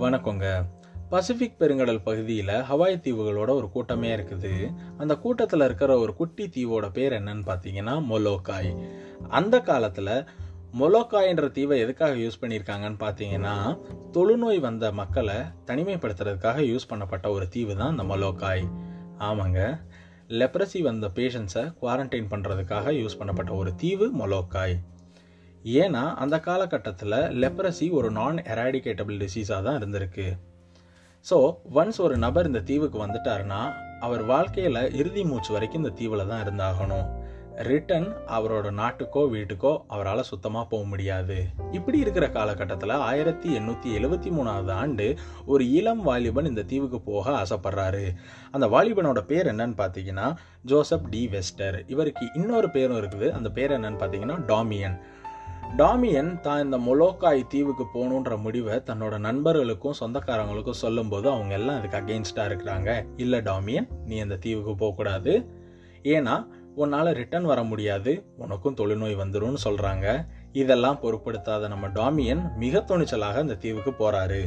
வணக்கங்க. பசிபிக் பெருங்கடல் பகுதியில் ஹவாய் தீவுகளோட ஒரு கூட்டமே இருக்குது. அந்த கூட்டத்தில் இருக்கிற ஒரு குட்டி தீவோட பேர் என்னன்னு பார்த்தீங்கன்னா மொலோக்காய். அந்த காலத்தில் மொலோக்காய்ன்ற தீவை எதுக்காக யூஸ் பண்ணியிருக்காங்கன்னு பார்த்தீங்கன்னா தொழுநோய் வந்த மக்களை தனிமைப்படுத்துறதுக்காக யூஸ் பண்ணப்பட்ட ஒரு தீவு தான் அந்த மொலோக்காய். ஆமாங்க. லெப்ரசி வந்த பேஷண்ட்ஸை குவாரண்டைன் பண்ணுறதுக்காக யூஸ் பண்ணப்பட்ட ஒரு தீவு மொலோக்காய். ஏன்னா அந்த காலகட்டத்தில் லெப்ரசி ஒரு நான் எராடிகேட்டபிள் டிசீஸாக தான் இருந்திருக்கு. ஸோ ஒன்ஸ் ஒரு நபர் இந்த தீவுக்கு வந்துட்டாருன்னா அவர் வாழ்க்கையில் இறுதி மூச்சு வரைக்கும் இந்த தீவில் தான் இருந்தாகணும். ரிட்டன் அவரோட நாட்டுக்கோ வீட்டுக்கோ அவரால் சுத்தமாக போக முடியாது. இப்படி இருக்கிற காலகட்டத்தில் ஆயிரத்தி எண்ணூற்றி எழுபத்தி மூணாவது ஆண்டு ஒரு இளம் வாலிபன் இந்த தீவுக்கு போக ஆசைப்படுறாரு. அந்த வாலிபனோட பேர் என்னன்னு பார்த்தீங்கன்னா ஜோசப் டி வெஸ்டர். இவருக்கு இன்னொரு பேரும் இருக்குது. அந்த பேர் என்னன்னு பார்த்தீங்கன்னா டாமியன். டாமியன் தான் இந்த மொலோக்காய் தீவுக்கு போகணுன்ற முடிவை தன்னோட நண்பர்களுக்கும் சொந்தக்காரங்களுக்கும் சொல்லும்போது அவங்க எல்லாம் அதுக்கு அகெயின்ஸ்டாக இருக்கிறாங்க. இல்லை டாமியன் நீ அந்த தீவுக்கு போகக்கூடாது. ஏன்னா உன்னால் ரிட்டர்ன் வர முடியாது. உனக்கும் தொழுநோய் வந்துரும்னு சொல்கிறாங்க இதெல்லாம் பொருட்படுத்தாத நம்ம டாமியன் மிக துணிச்சலாக அந்த தீவுக்கு போகிறாரு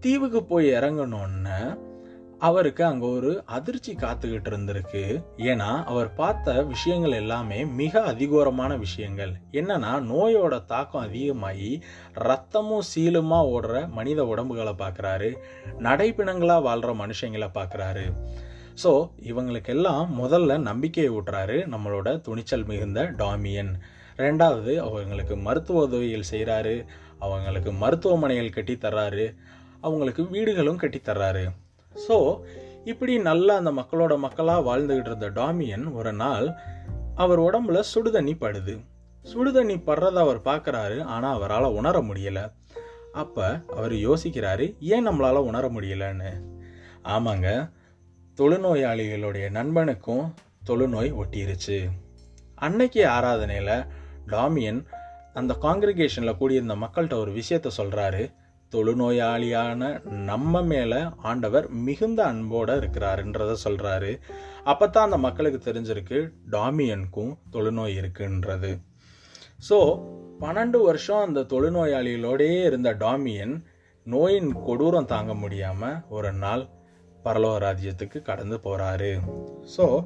தீவுக்கு போய் இறங்கணுன்னு அவருக்கு அங்கே ஒரு அதிர்ச்சி காத்துக்கிட்டு இருந்திருக்கு. ஏன்னா அவர் பார்த்த விஷயங்கள் எல்லாமே மிக அதிகோரமான விஷயங்கள். என்னன்னா நோயோட தாக்கம் அதிகமாகி ரத்தமும் சீலுமா ஓடுற மனித உடம்புகளை பார்க்குறாரு. நடைப்பிணங்களாக வாழ்கிற மனுஷங்களை பார்க்குறாரு. ஸோ இவங்களுக்கெல்லாம் முதல்ல நம்பிக்கையை ஊட்டுறாரு நம்மளோட துணிச்சல் மிகுந்த டாமியன். ரெண்டாவது அவங்களுக்கு மருத்துவ உதவிகள் செய்கிறாரு அவங்களுக்கு மருத்துவமனைகள் கட்டி தர்றாரு அவங்களுக்கு வீடுகளும் கட்டி தர்றாரு ஸோ இப்படி நல்லா அந்த மக்களோட மக்களாக வாழ்ந்துகிட்டு இருந்த டாமியன் ஒரு நாள் அவர் உடம்புல சுடுதண்ணி படுது. சுடுதண்ணி படுறத அவர் பார்க்குறாரு ஆனால் அவரால் உணர முடியலை. அப்போ அவர் யோசிக்கிறாரு ஏன் நம்மளால் உணர முடியலன்னு? ஆமாங்க தொழுநோயாளிகளுடைய நண்பனுக்கும் தொழுநோய் ஒட்டிருச்சு. அன்னைக்கு ஆராதனையில் டாமியன் அந்த காங்கிரிகேஷனில் கூடியிருந்த மக்கள்கிட்ட ஒரு விஷயத்த சொல்கிறாரு தொழுநோயாளியான நம்ம மேலே ஆண்டவர் மிகுந்த அன்போடு இருக்கிறாருன்றத சொல்கிறாரு அப்போ தான் அந்த மக்களுக்கு தெரிஞ்சிருக்கு டாமியனுக்கும் தொழுநோய் இருக்குன்றது. ஸோ பன்னெண்டு வருஷம் அந்த தொழுநோயாளிகளோடையே இருந்த டாமியன் நோயின் கொடூரம் தாங்க முடியாமல் ஒரு நாள் பரலோக ராஜ்யத்துக்கு கடந்து போகிறாரு ஸோ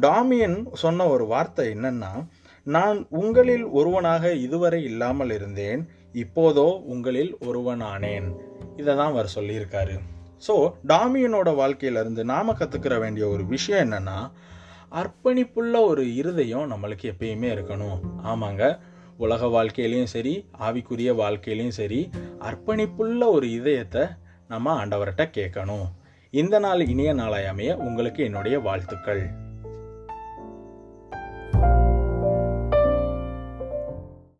டாமியன் சொன்ன ஒரு வார்த்தை என்னென்னா நான் உங்களில் ஒருவனாக இதுவரை இல்லாமல் இருந்தேன் இப்போதோ உங்களில் ஒருவனானேன். இதை தான் அவர் சொல்லியிருக்காரு. ஸோ டாமியனோட வாழ்க்கையிலேருந்து நாம் கற்றுக்கிற வேண்டிய ஒரு விஷயம் என்னன்னா அர்ப்பணிப்புள்ள ஒரு இருதயம் நம்மளுக்கு எப்பயுமே இருக்கணும். ஆமாங்க உலக வாழ்க்கையிலையும் சரி ஆவிக்குரிய வாழ்க்கையிலையும் சரி அர்ப்பணிப்புள்ள ஒரு இதயத்தை நம்ம ஆண்டவர்கிட்ட கேட்கணும். இந்த நாள் இனிய நாளாய அமைய உங்களுக்கு என்னுடைய வாழ்த்துக்கள்.